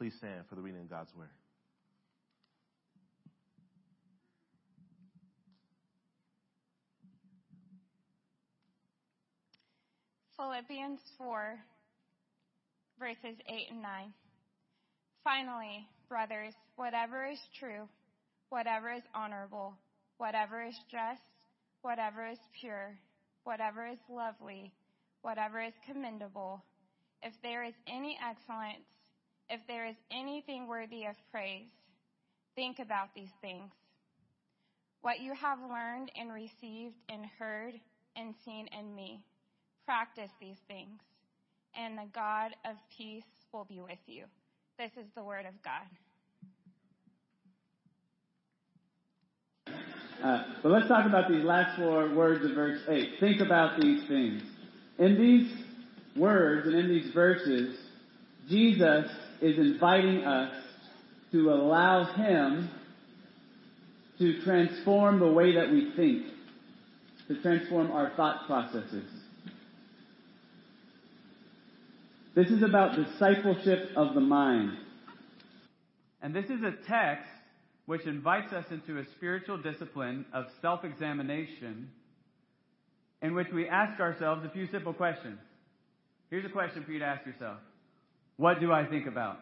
Please stand for the reading of God's Word. Philippians 4, verses 8 and 9. Finally, brothers, whatever is true, whatever is honorable, whatever is just, whatever is pure, whatever is lovely, whatever is commendable, if there is any excellence, if there is anything worthy of praise, think about these things. What you have learned and received and heard and seen in me, practice these things, and the God of peace will be with you. This is the word of God. Uh, but let's talk about these last four words of verse 8. Think about these things. In these words and in these verses, Jesus is inviting us to allow Him to transform the way that we think, to transform our thought processes. This is about discipleship of the mind. And this is a text which invites us into a spiritual discipline of self examination in which we ask ourselves a few simple questions. Here's a question for you to ask yourself What do I think about?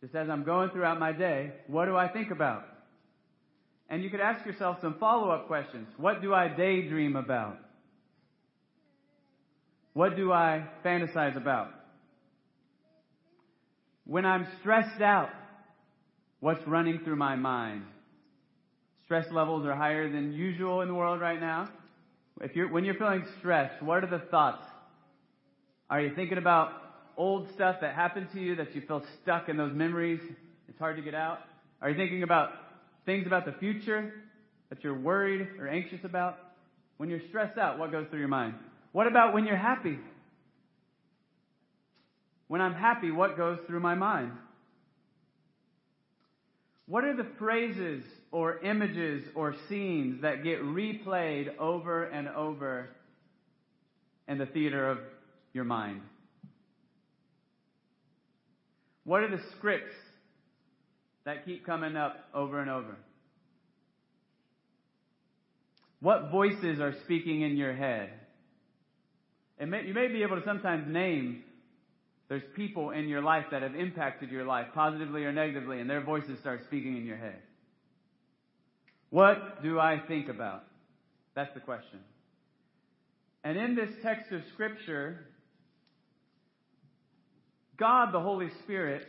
Just as I'm going throughout my day, what do I think about? And you could ask yourself some follow up questions. What do I daydream about? What do I fantasize about? When I'm stressed out, what's running through my mind? Stress levels are higher than usual in the world right now. If you're, when you're feeling stressed, what are the thoughts? Are you thinking about old stuff that happened to you that you feel stuck in those memories? It's hard to get out. Are you thinking about things about the future that you're worried or anxious about? When you're stressed out, what goes through your mind? What about when you're happy? When I'm happy, what goes through my mind? What are the phrases or images or scenes that get replayed over and over in the theater of your mind? What are the scripts that keep coming up over and over? What voices are speaking in your head? May, you may be able to sometimes name there's people in your life that have impacted your life positively or negatively, and their voices start speaking in your head. What do I think about? That's the question. And in this text of Scripture, God, the Holy Spirit,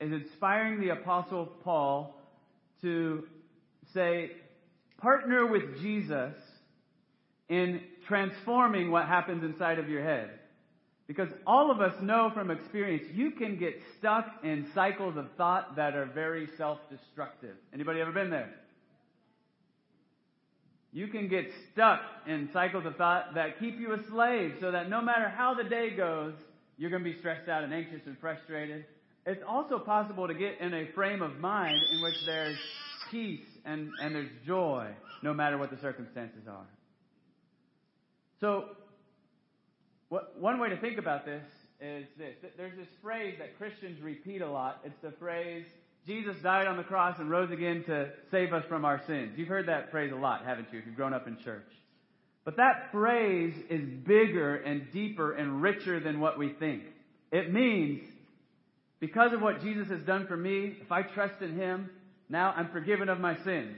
is inspiring the Apostle Paul to say, partner with Jesus in transforming what happens inside of your head. Because all of us know from experience, you can get stuck in cycles of thought that are very self-destructive. Anybody ever been there? You can get stuck in cycles of thought that keep you a slave so that no matter how the day goes, you're going to be stressed out and anxious and frustrated. It's also possible to get in a frame of mind in which there's peace and, and there's joy no matter what the circumstances are. So, what, one way to think about this is this. There's this phrase that Christians repeat a lot. It's the phrase, Jesus died on the cross and rose again to save us from our sins. You've heard that phrase a lot, haven't you, if you've grown up in church? But that phrase is bigger and deeper and richer than what we think. It means, because of what Jesus has done for me, if I trust in Him, now I'm forgiven of my sins.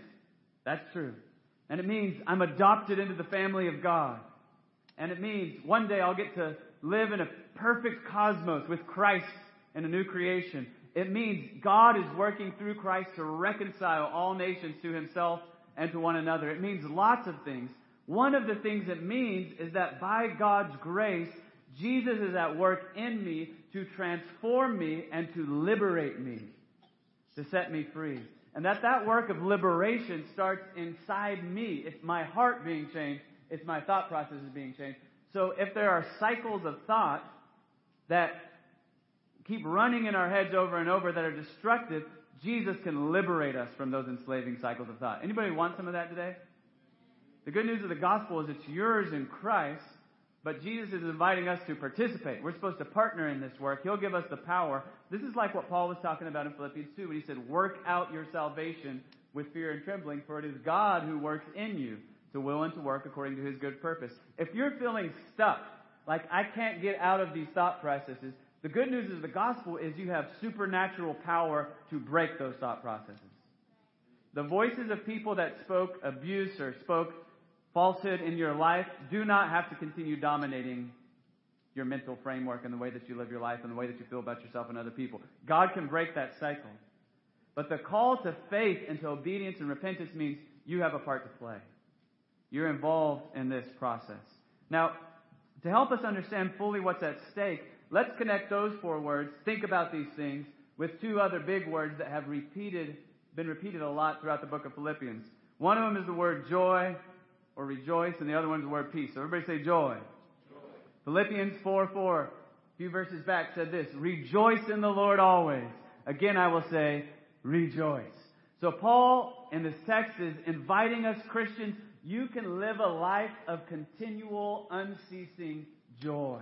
That's true. And it means I'm adopted into the family of God. And it means one day I'll get to live in a perfect cosmos with Christ in a new creation. It means God is working through Christ to reconcile all nations to himself and to one another. It means lots of things. One of the things it means is that by God's grace, Jesus is at work in me to transform me and to liberate me, to set me free. And that that work of liberation starts inside me. It's my heart being changed it's my thought process is being changed. So if there are cycles of thought that keep running in our heads over and over that are destructive, Jesus can liberate us from those enslaving cycles of thought. Anybody want some of that today? The good news of the gospel is it's yours in Christ, But Jesus is inviting us to participate. We're supposed to partner in this work. He'll give us the power. This is like what Paul was talking about in Philippians 2 when he said, Work out your salvation with fear and trembling, for it is God who works in you to will and to work according to his good purpose. If you're feeling stuck, like I can't get out of these thought processes, the good news is the gospel is you have supernatural power to break those thought processes. The voices of people that spoke abuse or spoke falsehood in your life do not have to continue dominating your mental framework and the way that you live your life and the way that you feel about yourself and other people. God can break that cycle. But the call to faith and to obedience and repentance means you have a part to play. You're involved in this process. Now, to help us understand fully what's at stake, let's connect those four words, think about these things, with two other big words that have repeated, been repeated a lot throughout the book of Philippians. One of them is the word joy or rejoice, and the other one's the word peace. So everybody say joy. joy. Philippians 4 4, a few verses back, said this Rejoice in the Lord always. Again, I will say, rejoice. So Paul in this text is inviting us Christians you can live a life of continual, unceasing joy.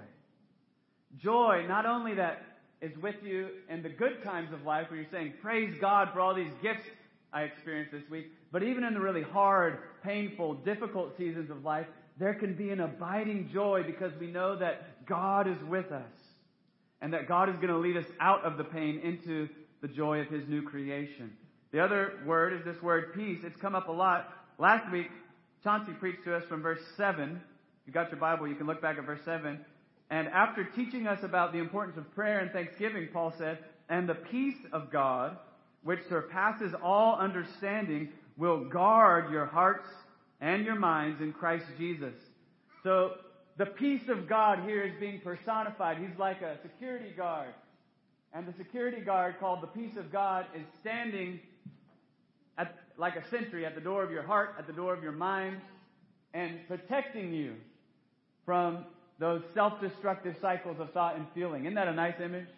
Joy, not only that is with you in the good times of life where you're saying, praise God for all these gifts I experienced this week, but even in the really hard, painful, difficult seasons of life, there can be an abiding joy because we know that God is with us and that God is going to lead us out of the pain into the joy of His new creation. The other word is this word peace. It's come up a lot. Last week, Chauncey preached to us from verse 7. If you got your Bible, you can look back at verse 7. And after teaching us about the importance of prayer and thanksgiving, Paul said, And the peace of God, which surpasses all understanding, will guard your hearts and your minds in Christ Jesus. So, the peace of God here is being personified. He's like a security guard. And the security guard, called the peace of God, is standing at, like a sentry at the door of your heart, at the door of your mind, and protecting you from those self-destructive cycles of thought and feeling. Isn't that a nice image?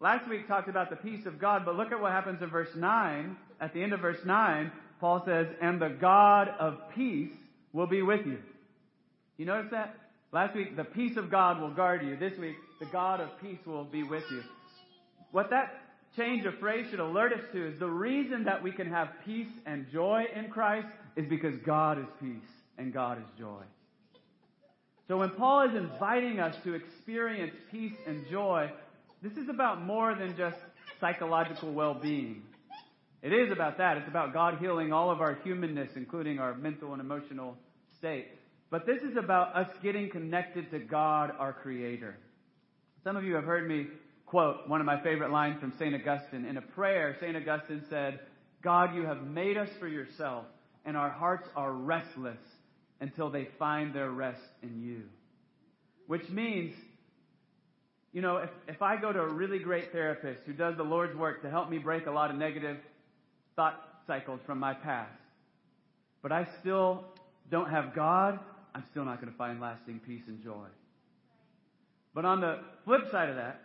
Last week talked about the peace of God, but look at what happens in verse 9. At the end of verse 9, Paul says, and the God of peace will be with you. You notice that? Last week, the peace of God will guard you. This week, the God of peace will be with you. What that change of phrase should alert us to is the reason that we can have peace and joy in Christ is because God is peace and God is joy. So when Paul is inviting us to experience peace and joy, this is about more than just psychological well-being. It is about that. It's about God healing all of our humanness, including our mental and emotional state. But this is about us getting connected to God, our Creator. Some of you have heard me quote one of my favorite lines from St. Augustine. In a prayer, St. Augustine said, God, you have made us for yourself, and our hearts are restless until they find their rest in you. Which means, you know, if, if I go to a really great therapist who does the Lord's work to help me break a lot of negative thought cycles from my past, but I still don't have God, I'm still not going to find lasting peace and joy. But on the flip side of that,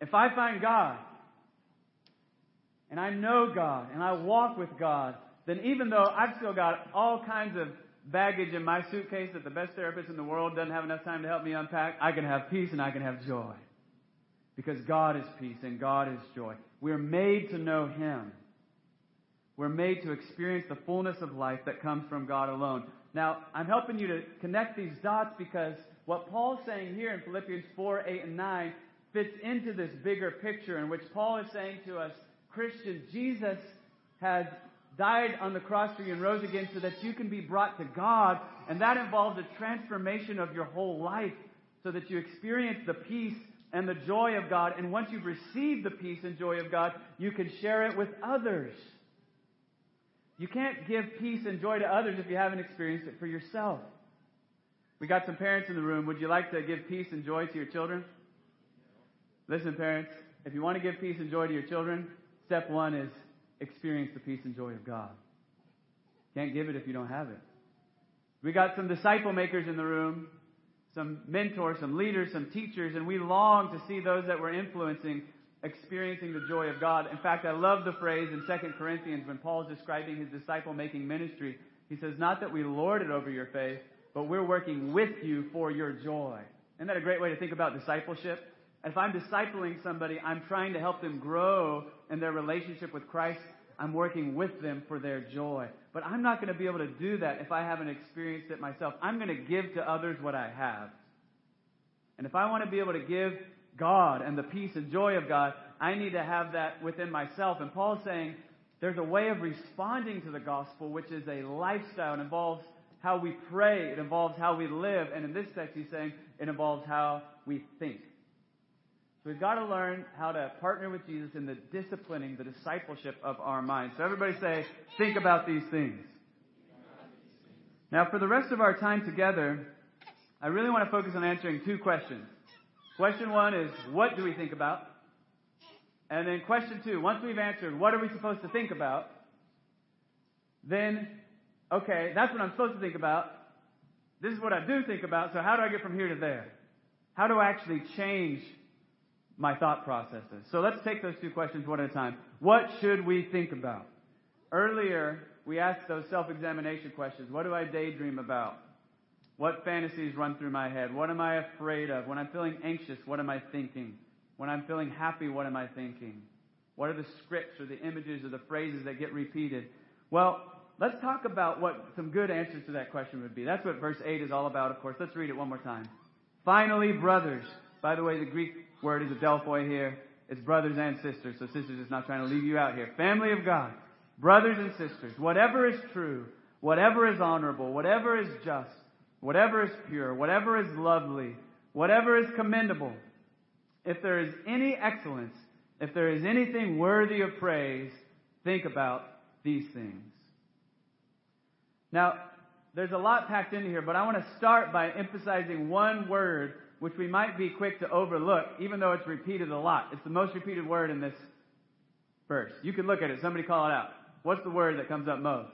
if I find God, and I know God, and I walk with God, then even though I've still got all kinds of baggage in my suitcase that the best therapist in the world doesn't have enough time to help me unpack, I can have peace and I can have joy. Because God is peace and God is joy. We're made to know Him. We're made to experience the fullness of life that comes from God alone. Now, I'm helping you to connect these dots because what Paul's saying here in Philippians 4, 8, and 9 fits into this bigger picture in which Paul is saying to us, Christians, Jesus has died on the cross for you and rose again so that you can be brought to God. And that involves a transformation of your whole life so that you experience the peace and the joy of God. And once you've received the peace and joy of God, you can share it with others. You can't give peace and joy to others if you haven't experienced it for yourself. We got some parents in the room. Would you like to give peace and joy to your children? Listen, parents, if you want to give peace and joy to your children, step one is experience the peace and joy of God. Can't give it if you don't have it. We got some disciple makers in the room, some mentors, some leaders, some teachers, and we long to see those that we're influencing experiencing the joy of God. In fact, I love the phrase in 2 Corinthians when Paul is describing his disciple making ministry. He says, Not that we lord it over your faith, but we're working with you for your joy. Isn't that a great way to think about discipleship? If I'm discipling somebody, I'm trying to help them grow in their relationship with Christ. I'm working with them for their joy. But I'm not going to be able to do that if I haven't experienced it myself. I'm going to give to others what I have. And if I want to be able to give God and the peace and joy of God, I need to have that within myself. And Paul's saying there's a way of responding to the gospel, which is a lifestyle. It involves how we pray. It involves how we live. And in this text, he's saying it involves how we think. So we've got to learn how to partner with Jesus in the disciplining, the discipleship of our minds. So everybody say, think about these things. Now, for the rest of our time together, I really want to focus on answering two questions. Question one is, what do we think about? And then question two, once we've answered, what are we supposed to think about? Then, okay, that's what I'm supposed to think about. This is what I do think about, so how do I get from here to there? How do I actually change my thought processes? So let's take those two questions one at a time. What should we think about? Earlier, we asked those self-examination questions. What do I daydream about? What fantasies run through my head? What am I afraid of? When I'm feeling anxious, what am I thinking? When I'm feeling happy, what am I thinking? What are the scripts or the images or the phrases that get repeated? Well, let's talk about what some good answers to that question would be. That's what verse 8 is all about, of course. Let's read it one more time. Finally, brothers. By the way, the Greek word is adelphoi here. It's brothers and sisters, so sisters is not trying to leave you out here. Family of God. Brothers and sisters. Whatever is true, whatever is honorable, whatever is just, whatever is pure, whatever is lovely, whatever is commendable, if there is any excellence, if there is anything worthy of praise, think about these things. Now, there's a lot packed into here, but I want to start by emphasizing one word which we might be quick to overlook, even though it's repeated a lot. It's the most repeated word in this verse. You can look at it. Somebody call it out. What's the word that comes up most?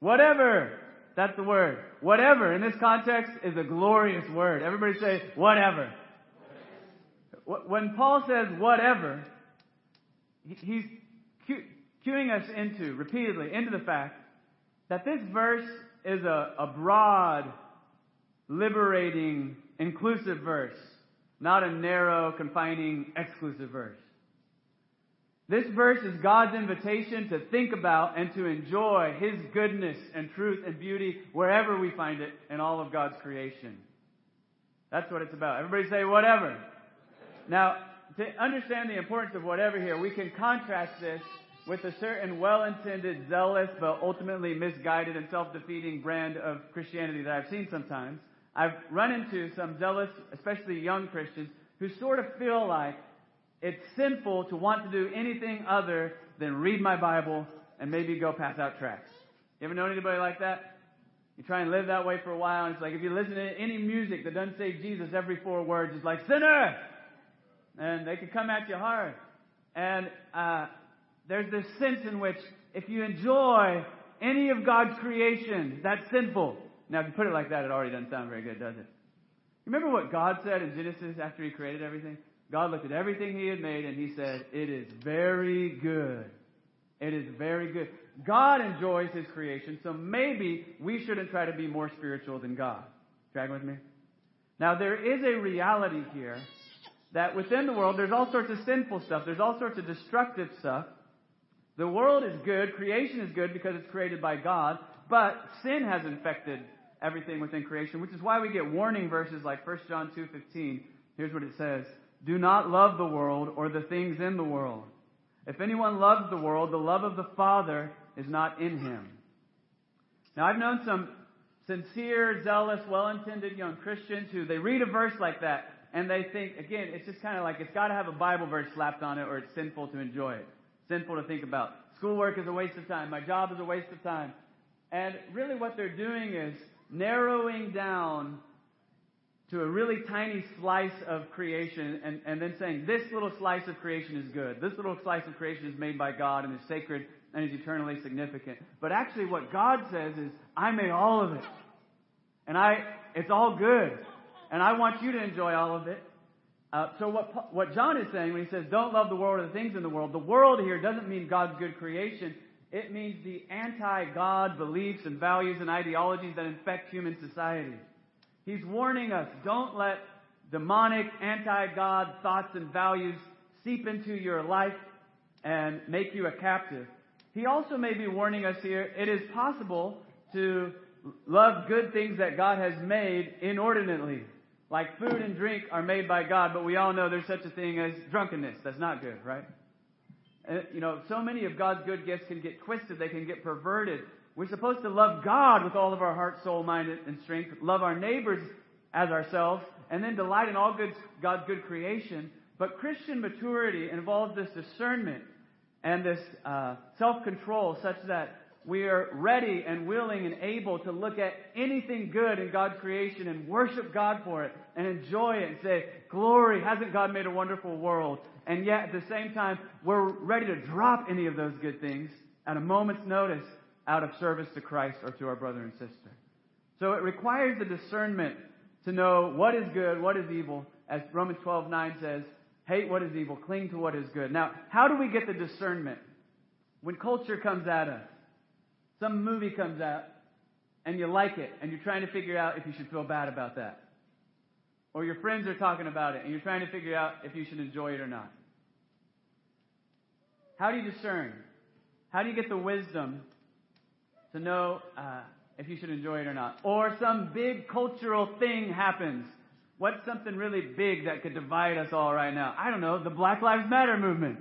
Whatever. That's the word. Whatever in this context is a glorious word. Everybody say whatever. When Paul says whatever, he's cueing us into, repeatedly, into the fact that this verse is a, a broad, liberating, inclusive verse, not a narrow, confining, exclusive verse. This verse is God's invitation to think about and to enjoy His goodness and truth and beauty wherever we find it in all of God's creation. That's what it's about. Everybody say whatever. Now, to understand the importance of whatever here, we can contrast this with a certain well-intended, zealous, but ultimately misguided and self-defeating brand of Christianity that I've seen sometimes. I've run into some zealous, especially young Christians, who sort of feel like it's sinful to want to do anything other than read my Bible and maybe go pass out tracts. You ever know anybody like that? You try and live that way for a while, and it's like if you listen to any music that doesn't say Jesus every four words, it's like sinner, and they can come at you hard. And uh, there's this sense in which if you enjoy any of God's creation, that's sinful. Now, if you put it like that, it already doesn't sound very good, does it? Remember what God said in Genesis after He created everything? God looked at everything He had made and He said, It is very good. It is very good. God enjoys His creation, so maybe we shouldn't try to be more spiritual than God. Drag with me? Now, there is a reality here that within the world, there's all sorts of sinful stuff. There's all sorts of destructive stuff. The world is good. Creation is good because it's created by God. But sin has infected everything within creation, which is why we get warning verses like 1 John 2.15. Here's what it says. Do not love the world or the things in the world. If anyone loves the world, the love of the Father is not in him. Now, I've known some sincere, zealous, well-intended young Christians who they read a verse like that and they think, again, it's just kind of like it's got to have a Bible verse slapped on it or it's sinful to enjoy it. Sinful to think about. Schoolwork is a waste of time. My job is a waste of time. And really what they're doing is narrowing down to a really tiny slice of creation and, and then saying, this little slice of creation is good. This little slice of creation is made by God and is sacred and is eternally significant. But actually what God says is, I made all of it. And I, it's all good. And I want you to enjoy all of it. Uh, so what, what John is saying when he says, don't love the world or the things in the world, the world here doesn't mean God's good creation. It means the anti-God beliefs and values and ideologies that infect human society. He's warning us, don't let demonic, anti-God thoughts and values seep into your life and make you a captive. He also may be warning us here, it is possible to love good things that God has made inordinately. Like food and drink are made by God, but we all know there's such a thing as drunkenness. That's not good, right? Uh, you know, so many of God's good gifts can get twisted, they can get perverted. We're supposed to love God with all of our heart, soul, mind, and strength, love our neighbors as ourselves, and then delight in all good, God's good creation. But Christian maturity involves this discernment and this uh, self-control such that we are ready and willing and able to look at anything good in God's creation and worship God for it and enjoy it and say, glory, hasn't God made a wonderful world? And yet at the same time, we're ready to drop any of those good things at a moment's notice out of service to Christ or to our brother and sister. So it requires the discernment to know what is good, what is evil. As Romans 12:9 says, hate what is evil, cling to what is good. Now, how do we get the discernment? When culture comes at us, some movie comes out and you like it and you're trying to figure out if you should feel bad about that. Or your friends are talking about it and you're trying to figure out if you should enjoy it or not. How do you discern? How do you get the wisdom to know uh, if you should enjoy it or not? Or some big cultural thing happens. What's something really big that could divide us all right now? I don't know, the Black Lives Matter movement.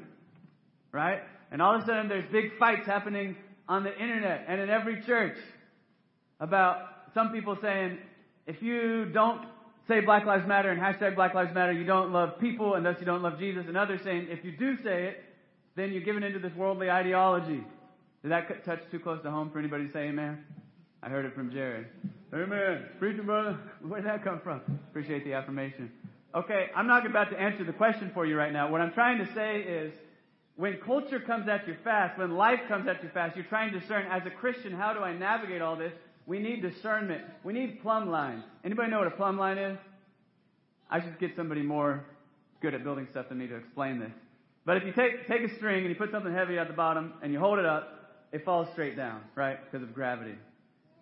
Right? And all of a sudden there's big fights happening on the internet and in every church about some people saying, if you don't say Black Lives Matter and hashtag Black Lives Matter, you don't love people and thus you don't love Jesus. And others saying, if you do say it, then you're giving into this worldly ideology. Did that touch too close to home for anybody to say amen? I heard it from Jared. Amen. Preaching brother. Where did that come from? Appreciate the affirmation. Okay, I'm not about to answer the question for you right now. What I'm trying to say is, when culture comes at you fast, when life comes at you fast, you're trying to discern, as a Christian, how do I navigate all this? We need discernment. We need plumb lines. Anybody know what a plumb line is? I should get somebody more good at building stuff than me to explain this. But if you take, take a string and you put something heavy at the bottom and you hold it up, it falls straight down, right? Because of gravity.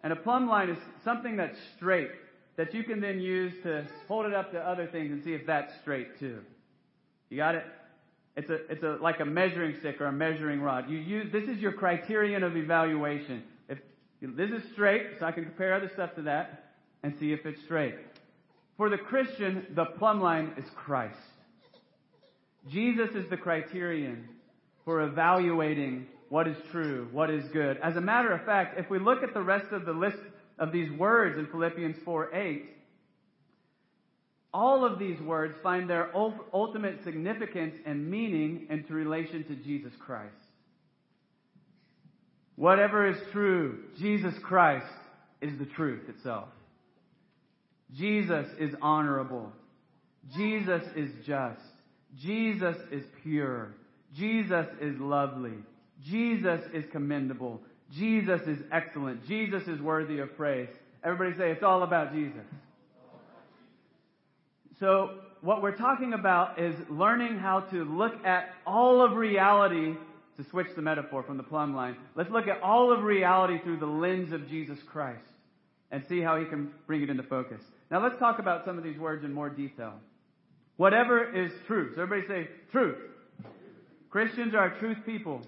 And a plumb line is something that's straight that you can then use to hold it up to other things and see if that's straight too. You got it? It's a, it's a, like a measuring stick or a measuring rod. You use, this is your criterion of evaluation. If this is straight, so I can compare other stuff to that and see if it's straight. For the Christian, the plumb line is Christ. Jesus is the criterion for evaluating what is true, what is good. As a matter of fact, if we look at the rest of the list of these words in Philippians 4 8, all of these words find their ultimate significance and meaning into relation to Jesus Christ. Whatever is true, Jesus Christ is the truth itself. Jesus is honorable. Jesus is just. Jesus is pure. Jesus is lovely. Jesus is commendable. Jesus is excellent. Jesus is worthy of praise. Everybody say it's all about Jesus. So what we're talking about is learning how to look at all of reality to switch the metaphor from the plumb line. Let's look at all of reality through the lens of Jesus Christ and see how he can bring it into focus. Now let's talk about some of these words in more detail. Whatever is truth. So everybody say truth. Christians are truth people.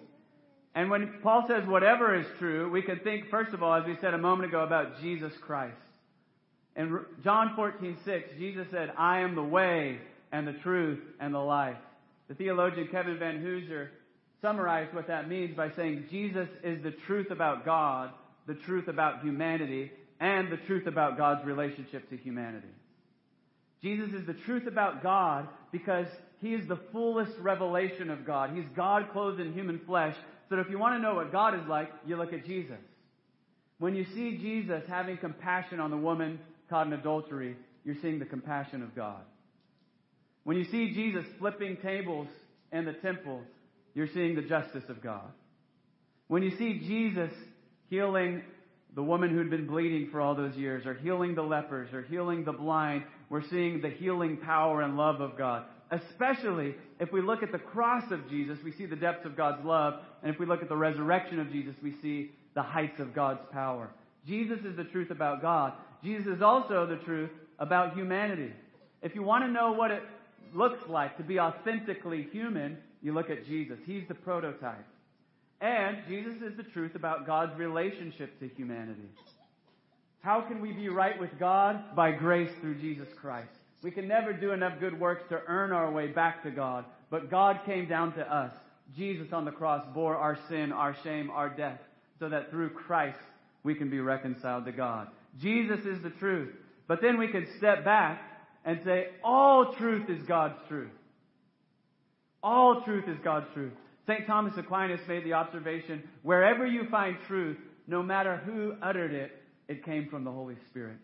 And when Paul says whatever is true, we can think, first of all, as we said a moment ago, about Jesus Christ. In John 14, 6, Jesus said, I am the way and the truth and the life. The theologian Kevin Vanhoozer summarized what that means by saying Jesus is the truth about God, the truth about humanity, and the truth about God's relationship to humanity. Jesus is the truth about God because he is the fullest revelation of God. He's God clothed in human flesh. So if you want to know what God is like, you look at Jesus. When you see Jesus having compassion on the woman caught in adultery, you're seeing the compassion of God. When you see Jesus flipping tables in the temple, you're seeing the justice of God. When you see Jesus healing the woman who'd been bleeding for all those years, or healing the lepers, or healing the blind, we're seeing the healing power and love of God. Especially if we look at the cross of Jesus, we see the depths of God's love. And if we look at the resurrection of Jesus, we see the heights of God's power. Jesus is the truth about God. Jesus is also the truth about humanity. If you want to know what it looks like to be authentically human, you look at Jesus. He's the prototype. And Jesus is the truth about God's relationship to humanity. How can we be right with God? By grace through Jesus Christ. We can never do enough good works to earn our way back to God, but God came down to us. Jesus on the cross bore our sin, our shame, our death, so that through Christ we can be reconciled to God. Jesus is the truth. But then we can step back and say, all truth is God's truth. All truth is God's truth. St. Thomas Aquinas made the observation, wherever you find truth, no matter who uttered it, it came from the Holy Spirit.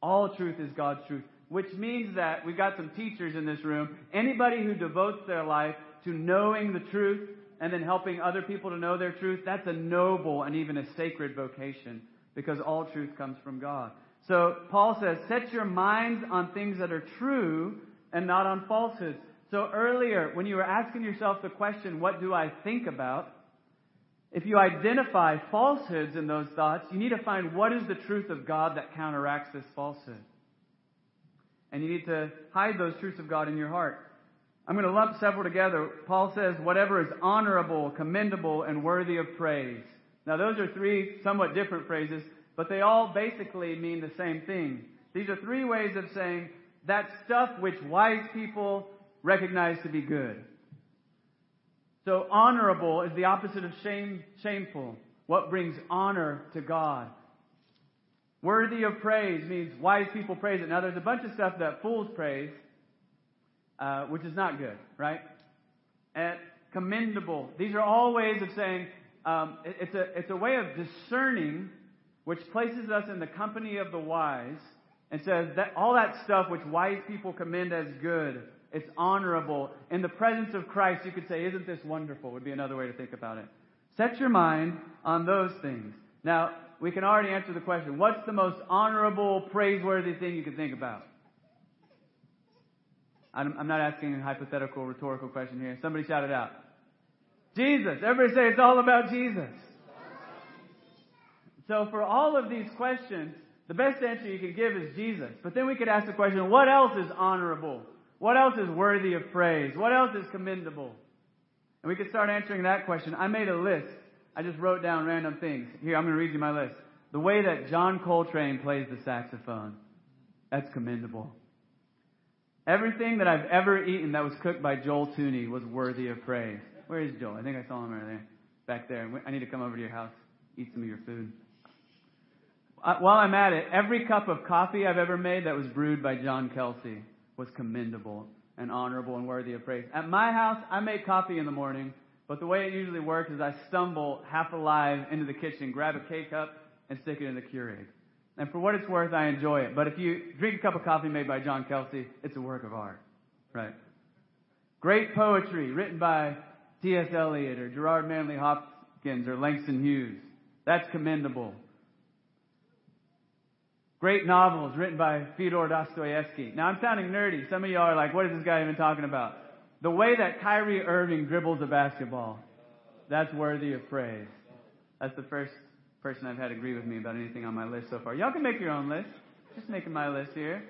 All truth is God's truth, which means that we've got some teachers in this room. Anybody who devotes their life to knowing the truth and then helping other people to know their truth, that's a noble and even a sacred vocation because all truth comes from God. So Paul says, set your minds on things that are true and not on falsehoods. So earlier, when you were asking yourself the question, what do I think about? If you identify falsehoods in those thoughts, you need to find what is the truth of God that counteracts this falsehood. And you need to hide those truths of God in your heart. I'm going to lump several together. Paul says, whatever is honorable, commendable, and worthy of praise. Now, those are three somewhat different phrases, but they all basically mean the same thing. These are three ways of saying that stuff which wise people recognize to be good. So honorable is the opposite of shame, shameful. What brings honor to God? Worthy of praise means wise people praise it. Now there's a bunch of stuff that fools praise, uh, which is not good, right? And commendable. These are all ways of saying um, it, it's a it's a way of discerning, which places us in the company of the wise, and says that all that stuff which wise people commend as good it's honorable. In the presence of Christ, you could say, Isn't this wonderful? would be another way to think about it. Set your mind on those things. Now, we can already answer the question what's the most honorable, praiseworthy thing you can think about? I'm, I'm not asking a hypothetical, rhetorical question here. Somebody shout it out. Jesus. Everybody say it's all about Jesus. So for all of these questions, the best answer you can give is Jesus. But then we could ask the question, what else is honorable? What else is worthy of praise? What else is commendable? And we could start answering that question. I made a list. I just wrote down random things. Here, I'm going to read you my list. The way that John Coltrane plays the saxophone. That's commendable. Everything that I've ever eaten that was cooked by Joel Tooney was worthy of praise. Where is Joel? I think I saw him there. Back there. I need to come over to your house, eat some of your food. Uh, while I'm at it, every cup of coffee I've ever made that was brewed by John Kelsey was commendable and honorable and worthy of praise. At my house, I make coffee in the morning, but the way it usually works is I stumble half alive into the kitchen, grab a K cup, and stick it in the Keurig. And for what it's worth, I enjoy it. But if you drink a cup of coffee made by John Kelsey, it's a work of art. Right? Great poetry written by T.S. Eliot or Gerard Manley Hopkins or Langston Hughes. That's commendable. Great novels written by Fyodor Dostoevsky. Now I'm sounding nerdy. Some of y'all are like, what is this guy even talking about? The way that Kyrie Irving dribbles a basketball, that's worthy of praise. That's the first person I've had agree with me about anything on my list so far. Y'all can make your own list. Just making my list here.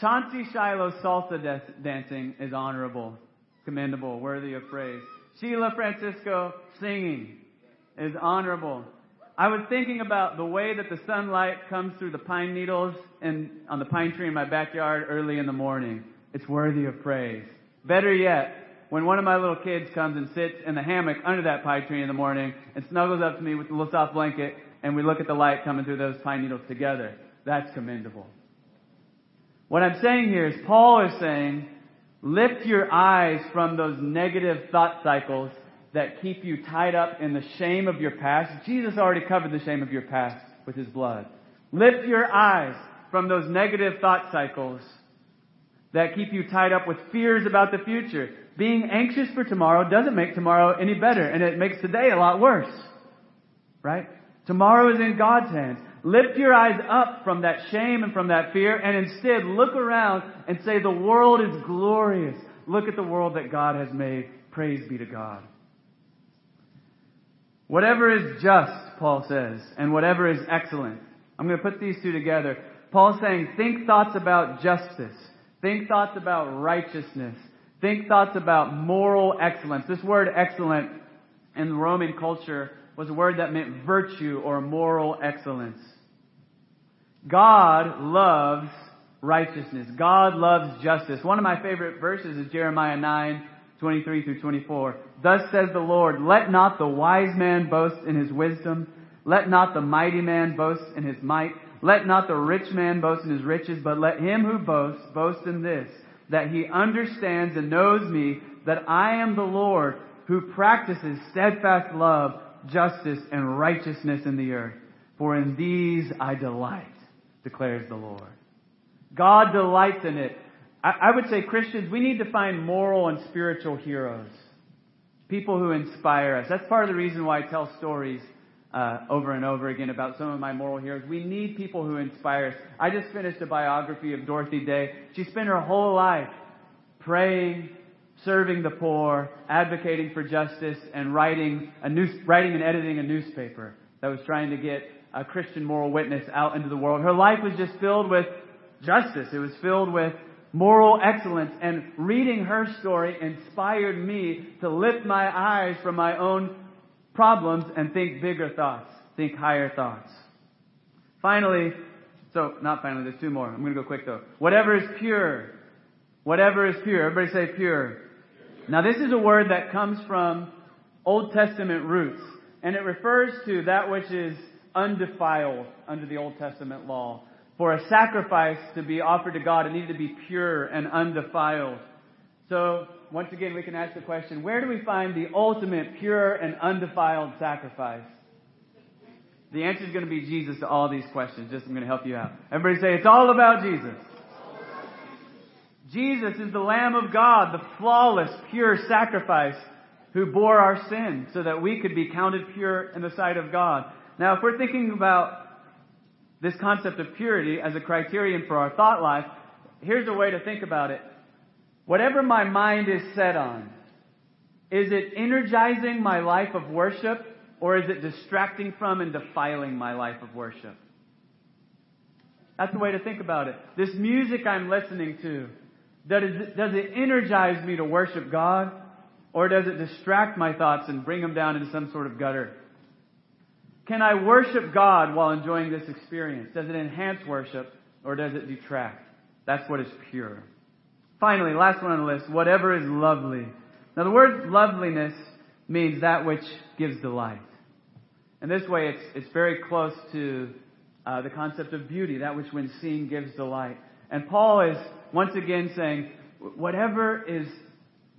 Chauncey Shiloh's salsa de- dancing is honorable, commendable, worthy of praise. Sheila Francisco singing is honorable. I was thinking about the way that the sunlight comes through the pine needles and on the pine tree in my backyard early in the morning. It's worthy of praise. Better yet, when one of my little kids comes and sits in the hammock under that pine tree in the morning and snuggles up to me with a little soft blanket and we look at the light coming through those pine needles together. That's commendable. What I'm saying here is Paul is saying, lift your eyes from those negative thought cycles that keep you tied up in the shame of your past. Jesus already covered the shame of your past with his blood. Lift your eyes from those negative thought cycles that keep you tied up with fears about the future. Being anxious for tomorrow doesn't make tomorrow any better, and it makes today a lot worse. Right? Tomorrow is in God's hands. Lift your eyes up from that shame and from that fear and instead look around and say, the world is glorious. Look at the world that God has made. Praise be to God. Whatever is just, Paul says, and whatever is excellent. I'm going to put these two together. Paul's saying, think thoughts about justice. Think thoughts about righteousness. Think thoughts about moral excellence. This word excellent in Roman culture was a word that meant virtue or moral excellence. God loves righteousness. God loves justice. One of my favorite verses is Jeremiah 9, 23 through 24. Thus says the Lord, let not the wise man boast in his wisdom. Let not the mighty man boast in his might. Let not the rich man boast in his riches, but let him who boasts boast in this, that he understands and knows me, that I am the Lord who practices steadfast love, justice, and righteousness in the earth. For in these I delight, declares the Lord. God delights in it. I, would say Christians, we need to find moral and spiritual heroes. People who inspire us. That's part of the reason why I tell stories uh, over and over again about some of my moral heroes. We need people who inspire us. I just finished a biography of Dorothy Day. She spent her whole life praying, serving the poor, advocating for justice, and writing a news, writing and editing a newspaper that was trying to get a Christian moral witness out into the world. Her life was just filled with justice. It was filled with moral excellence. And reading her story inspired me to lift my eyes from my own problems and think bigger thoughts, think higher thoughts. Finally, so not finally, there's two more. I'm going to go quick though. Whatever is pure. Whatever is pure. Everybody say pure. Now this is a word that comes from Old Testament roots, and it refers to that which is undefiled under the Old Testament law. For a sacrifice to be offered to God, it needed to be pure and undefiled. So, once again, we can ask the question, where do we find the ultimate pure and undefiled sacrifice? The answer is going to be Jesus to all these questions. Just I'm going to help you out. Everybody say, it's all about Jesus. Jesus is the Lamb of God, the flawless, pure sacrifice who bore our sin so that we could be counted pure in the sight of God. Now, if we're thinking about this concept of purity as a criterion for our thought life, here's a way to think about it. Whatever my mind is set on, is it energizing my life of worship or is it distracting from and defiling my life of worship? That's the way to think about it. This music I'm listening to, does it, energize me to worship God or does it distract my thoughts and bring them down into some sort of gutter? Can I worship God while enjoying this experience? Does it enhance worship or does it detract? That's what is pure. Finally, last one on the list, whatever is lovely. Now the word loveliness means that which gives delight. And this way it's, it's very close to uh, the concept of beauty, that which when seen gives delight. And Paul is once again saying, whatever is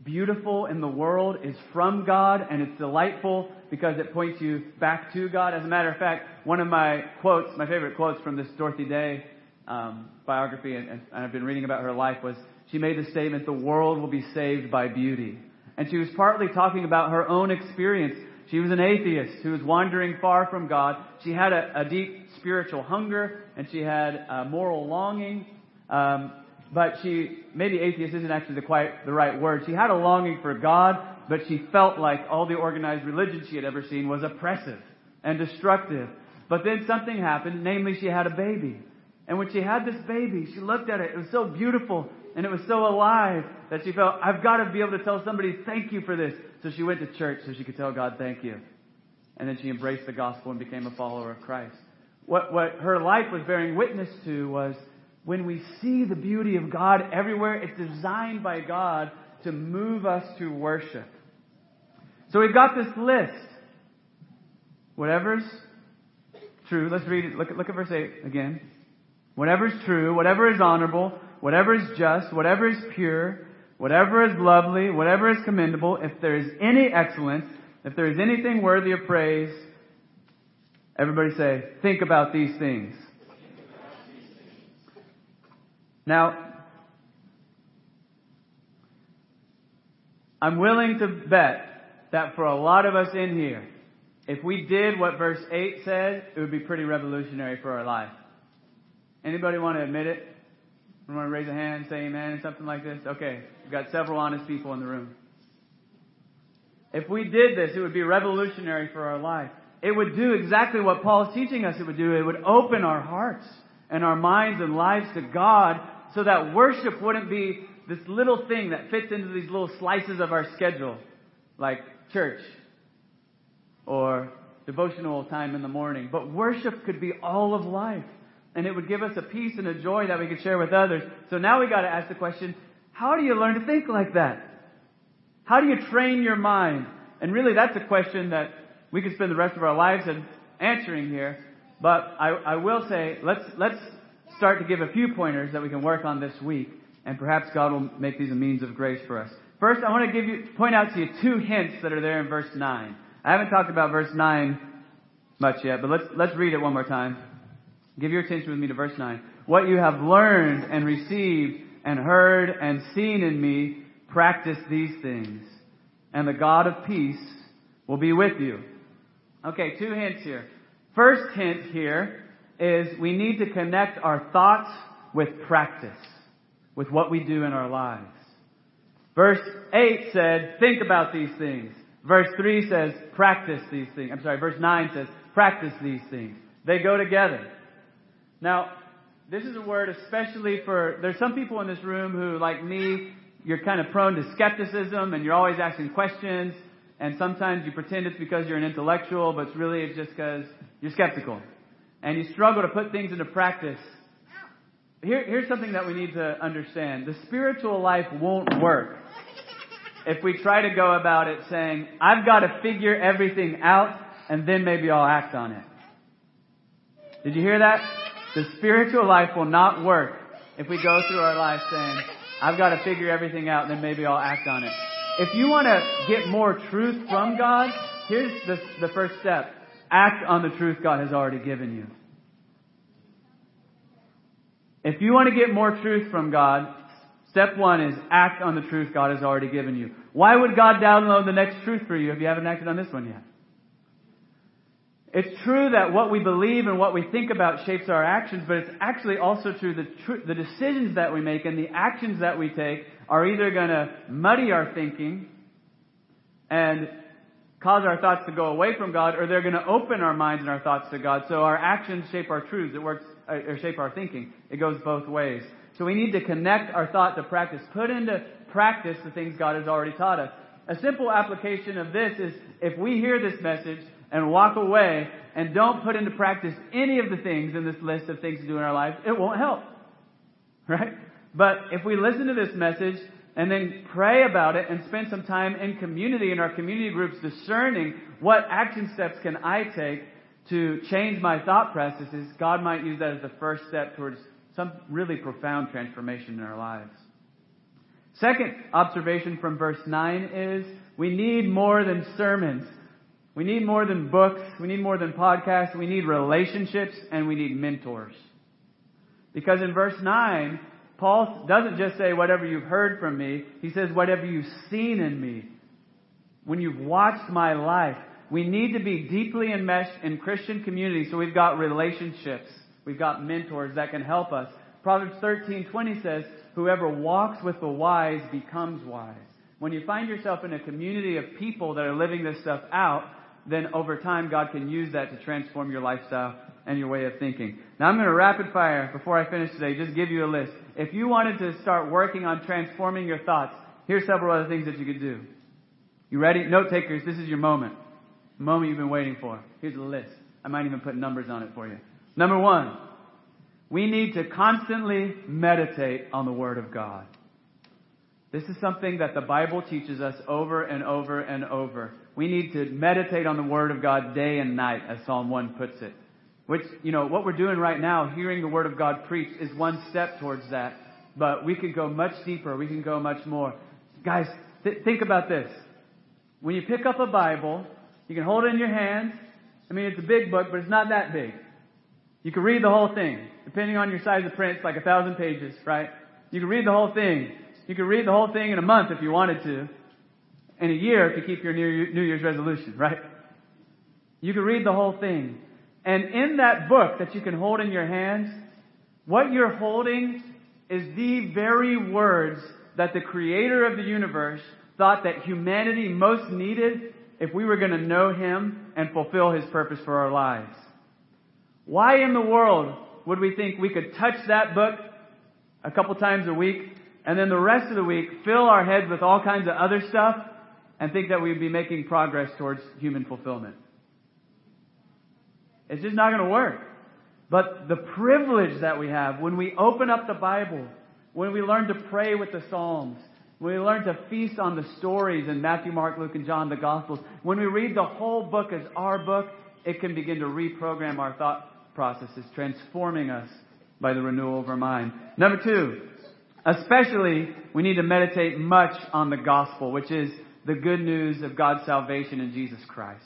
beautiful in the world is from God and it's delightful because it points you back to God. As a matter of fact, one of my quotes, my favorite quotes from this Dorothy Day um, biography, and, and I've been reading about her life, was she made the statement, the world will be saved by beauty. And she was partly talking about her own experience. She was an atheist who was wandering far from God. She had a, a deep spiritual hunger and she had a moral longing. Um, but she, maybe atheist isn't actually the quite the right word. She had a longing for God, but she felt like all the organized religion she had ever seen was oppressive and destructive. But then something happened, namely she had a baby. And when she had this baby, she looked at it. It was so beautiful and it was so alive that she felt, I've got to be able to tell somebody thank you for this. So she went to church so she could tell God thank you. And then she embraced the gospel and became a follower of Christ. What, what her life was bearing witness to was when we see the beauty of God everywhere, it's designed by God to move us to worship. So we've got this list. Whatever's true, let's read it. Look, look at verse 8 again. Whatever's true, whatever is honorable, whatever is just, whatever is pure, whatever is lovely, whatever is commendable, if there is any excellence, if there is anything worthy of praise, everybody say, think about these things. Now, I'm willing to bet that for a lot of us in here, If we did what verse 8 said, it would be pretty revolutionary for our life. Anybody want to admit it? To raise a hand, say amen, something like this? Okay, we've got several honest people in the room. If we did this, it would be revolutionary for our life. It would do exactly what Paul is teaching us it would do. It would open our hearts and our minds and lives to God so that worship wouldn't be this little thing that fits into these little slices of our schedule, like church or devotional time in the morning. But worship could be all of life. And it would give us a peace and a joy that we could share with others. So now we gotta ask the question, how do you learn to think like that? How do you train your mind? And really that's a question that we could spend the rest of our lives in answering here. But I, I will say, let's, let's start to give a few pointers that we can work on this week. And perhaps God will make these a means of grace for us. First, I want to give you, point out to you two hints that are there in verse 9. I haven't talked about verse 9 much yet, but let's, let's read it one more time. Give your attention with me to verse 9. What you have learned and received and heard and seen in me, practice these things. And the God of peace will be with you. Okay, two hints here. First hint here is we need to connect our thoughts with practice, with what we do in our lives. Verse 8 said, think about these things. Verse 3 says, practice these things. I'm sorry, verse 9 says, practice these things. They go together. Now, this is a word especially for, there's some people in this room who, like me, you're kind of prone to skepticism and you're always asking questions and sometimes you pretend it's because you're an intellectual, but it's really just because you're skeptical. And you struggle to put things into practice. Here, here's something that we need to understand. The spiritual life won't work if we try to go about it saying, I've got to figure everything out and then maybe I'll act on it. Did you hear that? The spiritual life will not work if we go through our life saying, I've got to figure everything out then maybe I'll act on it. If you want to get more truth from God, here's the, the first step. Act on the truth God has already given you. If you want to get more truth from God, step one is act on the truth God has already given you. Why would God download the next truth for you if you haven't acted on this one yet? It's true that what we believe and what we think about shapes our actions, but it's actually also true that tr- the decisions that we make and the actions that we take are either going to muddy our thinking and cause our thoughts to go away from God, or they're going to open our minds and our thoughts to God. So our actions shape our truths. It works, uh, or shape our thinking. It goes both ways. So we need to connect our thought to practice. Put into practice the things God has already taught us. A simple application of this is if we hear this message and walk away and don't put into practice any of the things in this list of things to do in our lives, it won't help. Right? But if we listen to this message and then pray about it and spend some time in community, in our community groups, discerning what action steps can I take to change my thought processes, God might use that as the first step towards some really profound transformation in our lives. Second observation from verse 9 is we need more than sermons. We need more than books. We need more than podcasts. We need relationships and we need mentors. Because in verse 9, Paul doesn't just say whatever you've heard from me. He says whatever you've seen in me. When you've watched my life. We need to be deeply enmeshed in Christian community so we've got relationships. We've got mentors that can help us. Proverbs 13:20 says, "Whoever walks with the wise becomes wise." When you find yourself in a community of people that are living this stuff out, then over time God can use that to transform your lifestyle and your way of thinking. Now I'm going to rapid fire before I finish today, just give you a list. If you wanted to start working on transforming your thoughts, here's several other things that you could do. You ready? Note takers, this is your moment. The moment you've been waiting for. Here's a list. I might even put numbers on it for you. Number one, we need to constantly meditate on the Word of God. This is something that the Bible teaches us over and over and over. We need to meditate on the Word of God day and night, as Psalm 1 puts it. Which, you know, what we're doing right now, hearing the Word of God preached, is one step towards that. But we could go much deeper. We can go much more. Guys, th- think about this. When you pick up a Bible, you can hold it in your hands. I mean, it's a big book, but it's not that big. You can read the whole thing. Depending on your size of print, it's like a thousand pages, right? You can read the whole thing. You could read the whole thing in a month if you wanted to in a year to keep your New Year's resolution, right? You could read the whole thing. And in that book that you can hold in your hands, what you're holding is the very words that the creator of the universe thought that humanity most needed if we were going to know him and fulfill his purpose for our lives. Why in the world would we think we could touch that book a couple times a week and then the rest of the week fill our heads with all kinds of other stuff and think that we'd be making progress towards human fulfillment? It's just not going to work. But the privilege that we have when we open up the Bible, when we learn to pray with the Psalms, when we learn to feast on the stories in Matthew, Mark, Luke, and John, the Gospels, when we read the whole book as our book, it can begin to reprogram our thought processes, transforming us by the renewal of our mind. Number two, especially we need to meditate much on the gospel, which is the good news of God's salvation in Jesus Christ.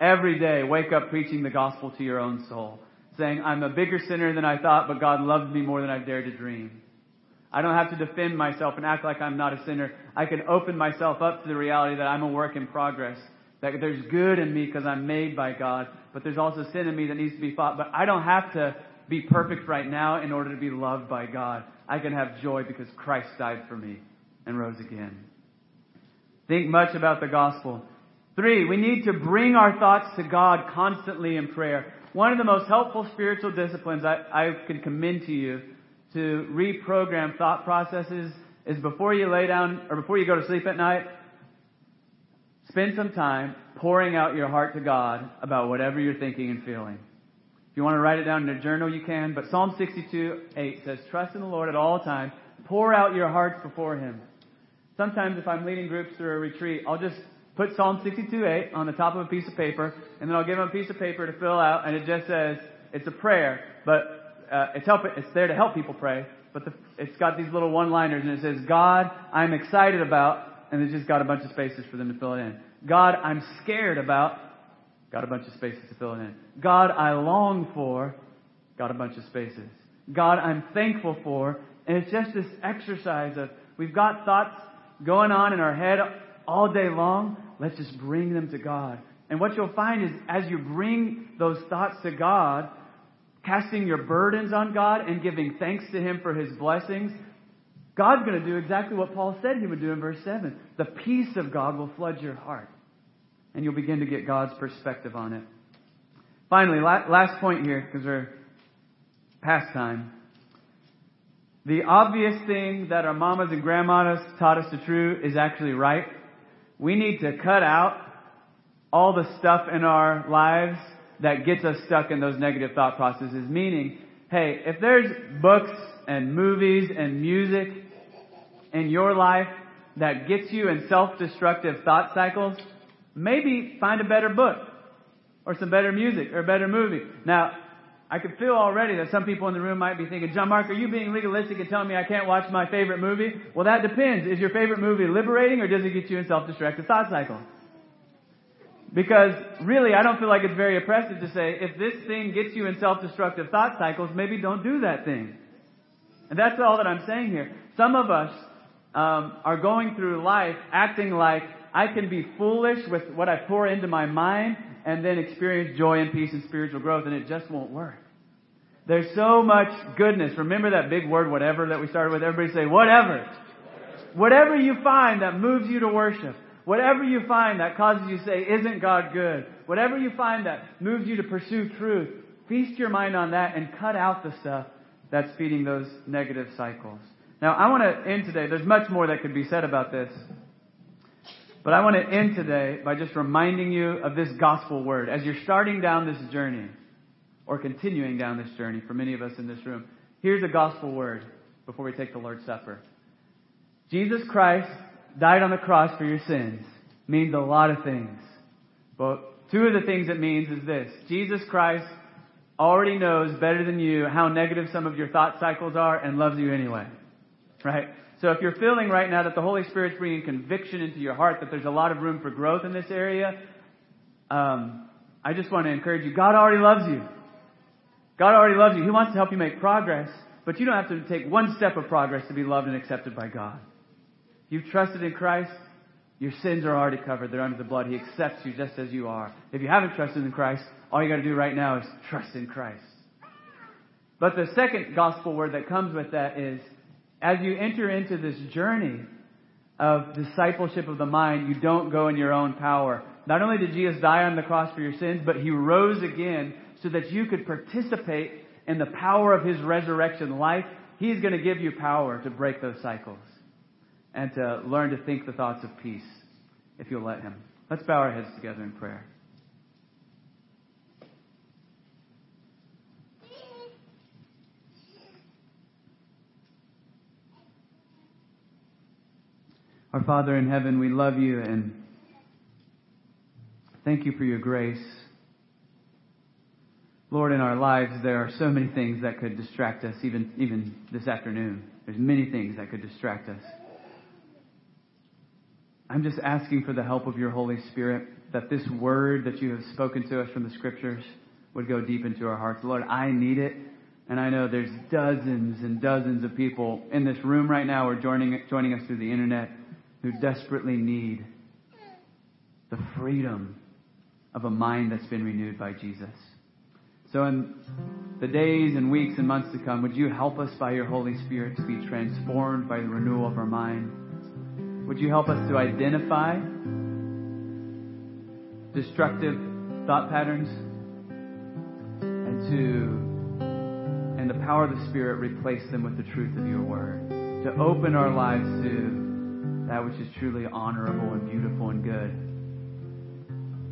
Every day, wake up preaching the gospel to your own soul, saying, I'm a bigger sinner than I thought, but God loves me more than I've dared to dream. I don't have to defend myself and act like I'm not a sinner. I can open myself up to the reality that I'm a work in progress, that there's good in me because I'm made by God, but there's also sin in me that needs to be fought. But I don't have to be perfect right now in order to be loved by God. I can have joy because Christ died for me and rose again. Think much about the gospel. Three, we need to bring our thoughts to God constantly in prayer. One of the most helpful spiritual disciplines I, I can commend to you to reprogram thought processes is before you lay down or before you go to sleep at night, spend some time pouring out your heart to God about whatever you're thinking and feeling. You want to write it down in a journal, you can, but Psalm 62, 8 says, trust in the Lord at all times. Pour out your hearts before Him. Sometimes if I'm leading groups through a retreat, I'll just put Psalm 62:8 on the top of a piece of paper, and then I'll give them a piece of paper to fill out, and it just says it's a prayer, but uh, it's help. It's there to help people pray, but the, it's got these little one-liners, and it says, "God, I'm excited about," and it's just got a bunch of spaces for them to fill it in. God, I'm scared about, got a bunch of spaces to fill it in. God, I long for, got a bunch of spaces. God, I'm thankful for, and it's just this exercise of we've got thoughts going on in our head all day long, let's just bring them to God. And what you'll find is as you bring those thoughts to God, casting your burdens on God and giving thanks to Him for His blessings, God's going to do exactly what Paul said He would do in verse 7. The peace of God will flood your heart. And you'll begin to get God's perspective on it. Finally, last point here, because we're past time. The obvious thing that our mamas and grandmamas taught us to true is actually right we need to cut out all the stuff in our lives that gets us stuck in those negative thought processes. Meaning, hey, if there's books and movies and music in your life that gets you in self-destructive thought cycles, maybe find a better book or some better music or a better movie. Now, I can feel already that some people in the room might be thinking, John Mark, are you being legalistic and telling me I can't watch my favorite movie? Well, that depends. Is your favorite movie liberating or does it get you in self-destructive thought cycles? Because really, I don't feel like it's very oppressive to say, if this thing gets you in self-destructive thought cycles, maybe don't do that thing. And that's all that I'm saying here. Some of us um, are going through life acting like I can be foolish with what I pour into my mind and then experience joy and peace and spiritual growth, and it just won't work. There's so much goodness. Remember that big word, whatever, that we started with? Everybody say, whatever. Whatever you find that moves you to worship. Whatever you find that causes you to say, isn't God good? Whatever you find that moves you to pursue truth, feast your mind on that and cut out the stuff that's feeding those negative cycles. Now, I want to end today. There's much more that could be said about this. But I want to end today by just reminding you of this gospel word. As you're starting down this journey, or continuing down this journey for many of us in this room, here's a gospel word before we take the Lord's Supper. Jesus Christ died on the cross for your sins means a lot of things. But two of the things it means is this. Jesus Christ already knows better than you how negative some of your thought cycles are and loves you anyway. Right? So if you're feeling right now that the Holy Spirit's bringing conviction into your heart that there's a lot of room for growth in this area, um, I just want to encourage you. God already loves you. God already loves you. He wants to help you make progress, but you don't have to take one step of progress to be loved and accepted by God. You've trusted in Christ. Your sins are already covered. They're under the blood. He accepts you just as you are. If you haven't trusted in Christ, all you got to do right now is trust in Christ. But the second gospel word that comes with that is as you enter into this journey of discipleship of the mind, you don't go in your own power. Not only did Jesus die on the cross for your sins, but he rose again so that you could participate in the power of his resurrection life. He's going to give you power to break those cycles and to learn to think the thoughts of peace if you'll let him. Let's bow our heads together in prayer. Our Father in heaven, we love you and thank you for your grace. Lord, in our lives, there are so many things that could distract us, even, even this afternoon. There's many things that could distract us. I'm just asking for the help of your Holy Spirit that this word that you have spoken to us from the scriptures would go deep into our hearts. Lord, I need it. And I know there's dozens and dozens of people in this room right now or joining, joining us through the internet who desperately need the freedom of a mind that's been renewed by Jesus. So in the days and weeks and months to come, would you help us by your Holy Spirit to be transformed by the renewal of our mind? Would you help us to identify destructive thought patterns and to, in the power of the Spirit, replace them with the truth of your word? To open our lives to that which is truly honorable and beautiful and good,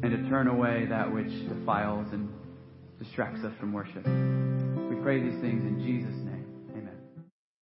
and to turn away that which defiles and distracts us from worship. We pray these things in Jesus' name.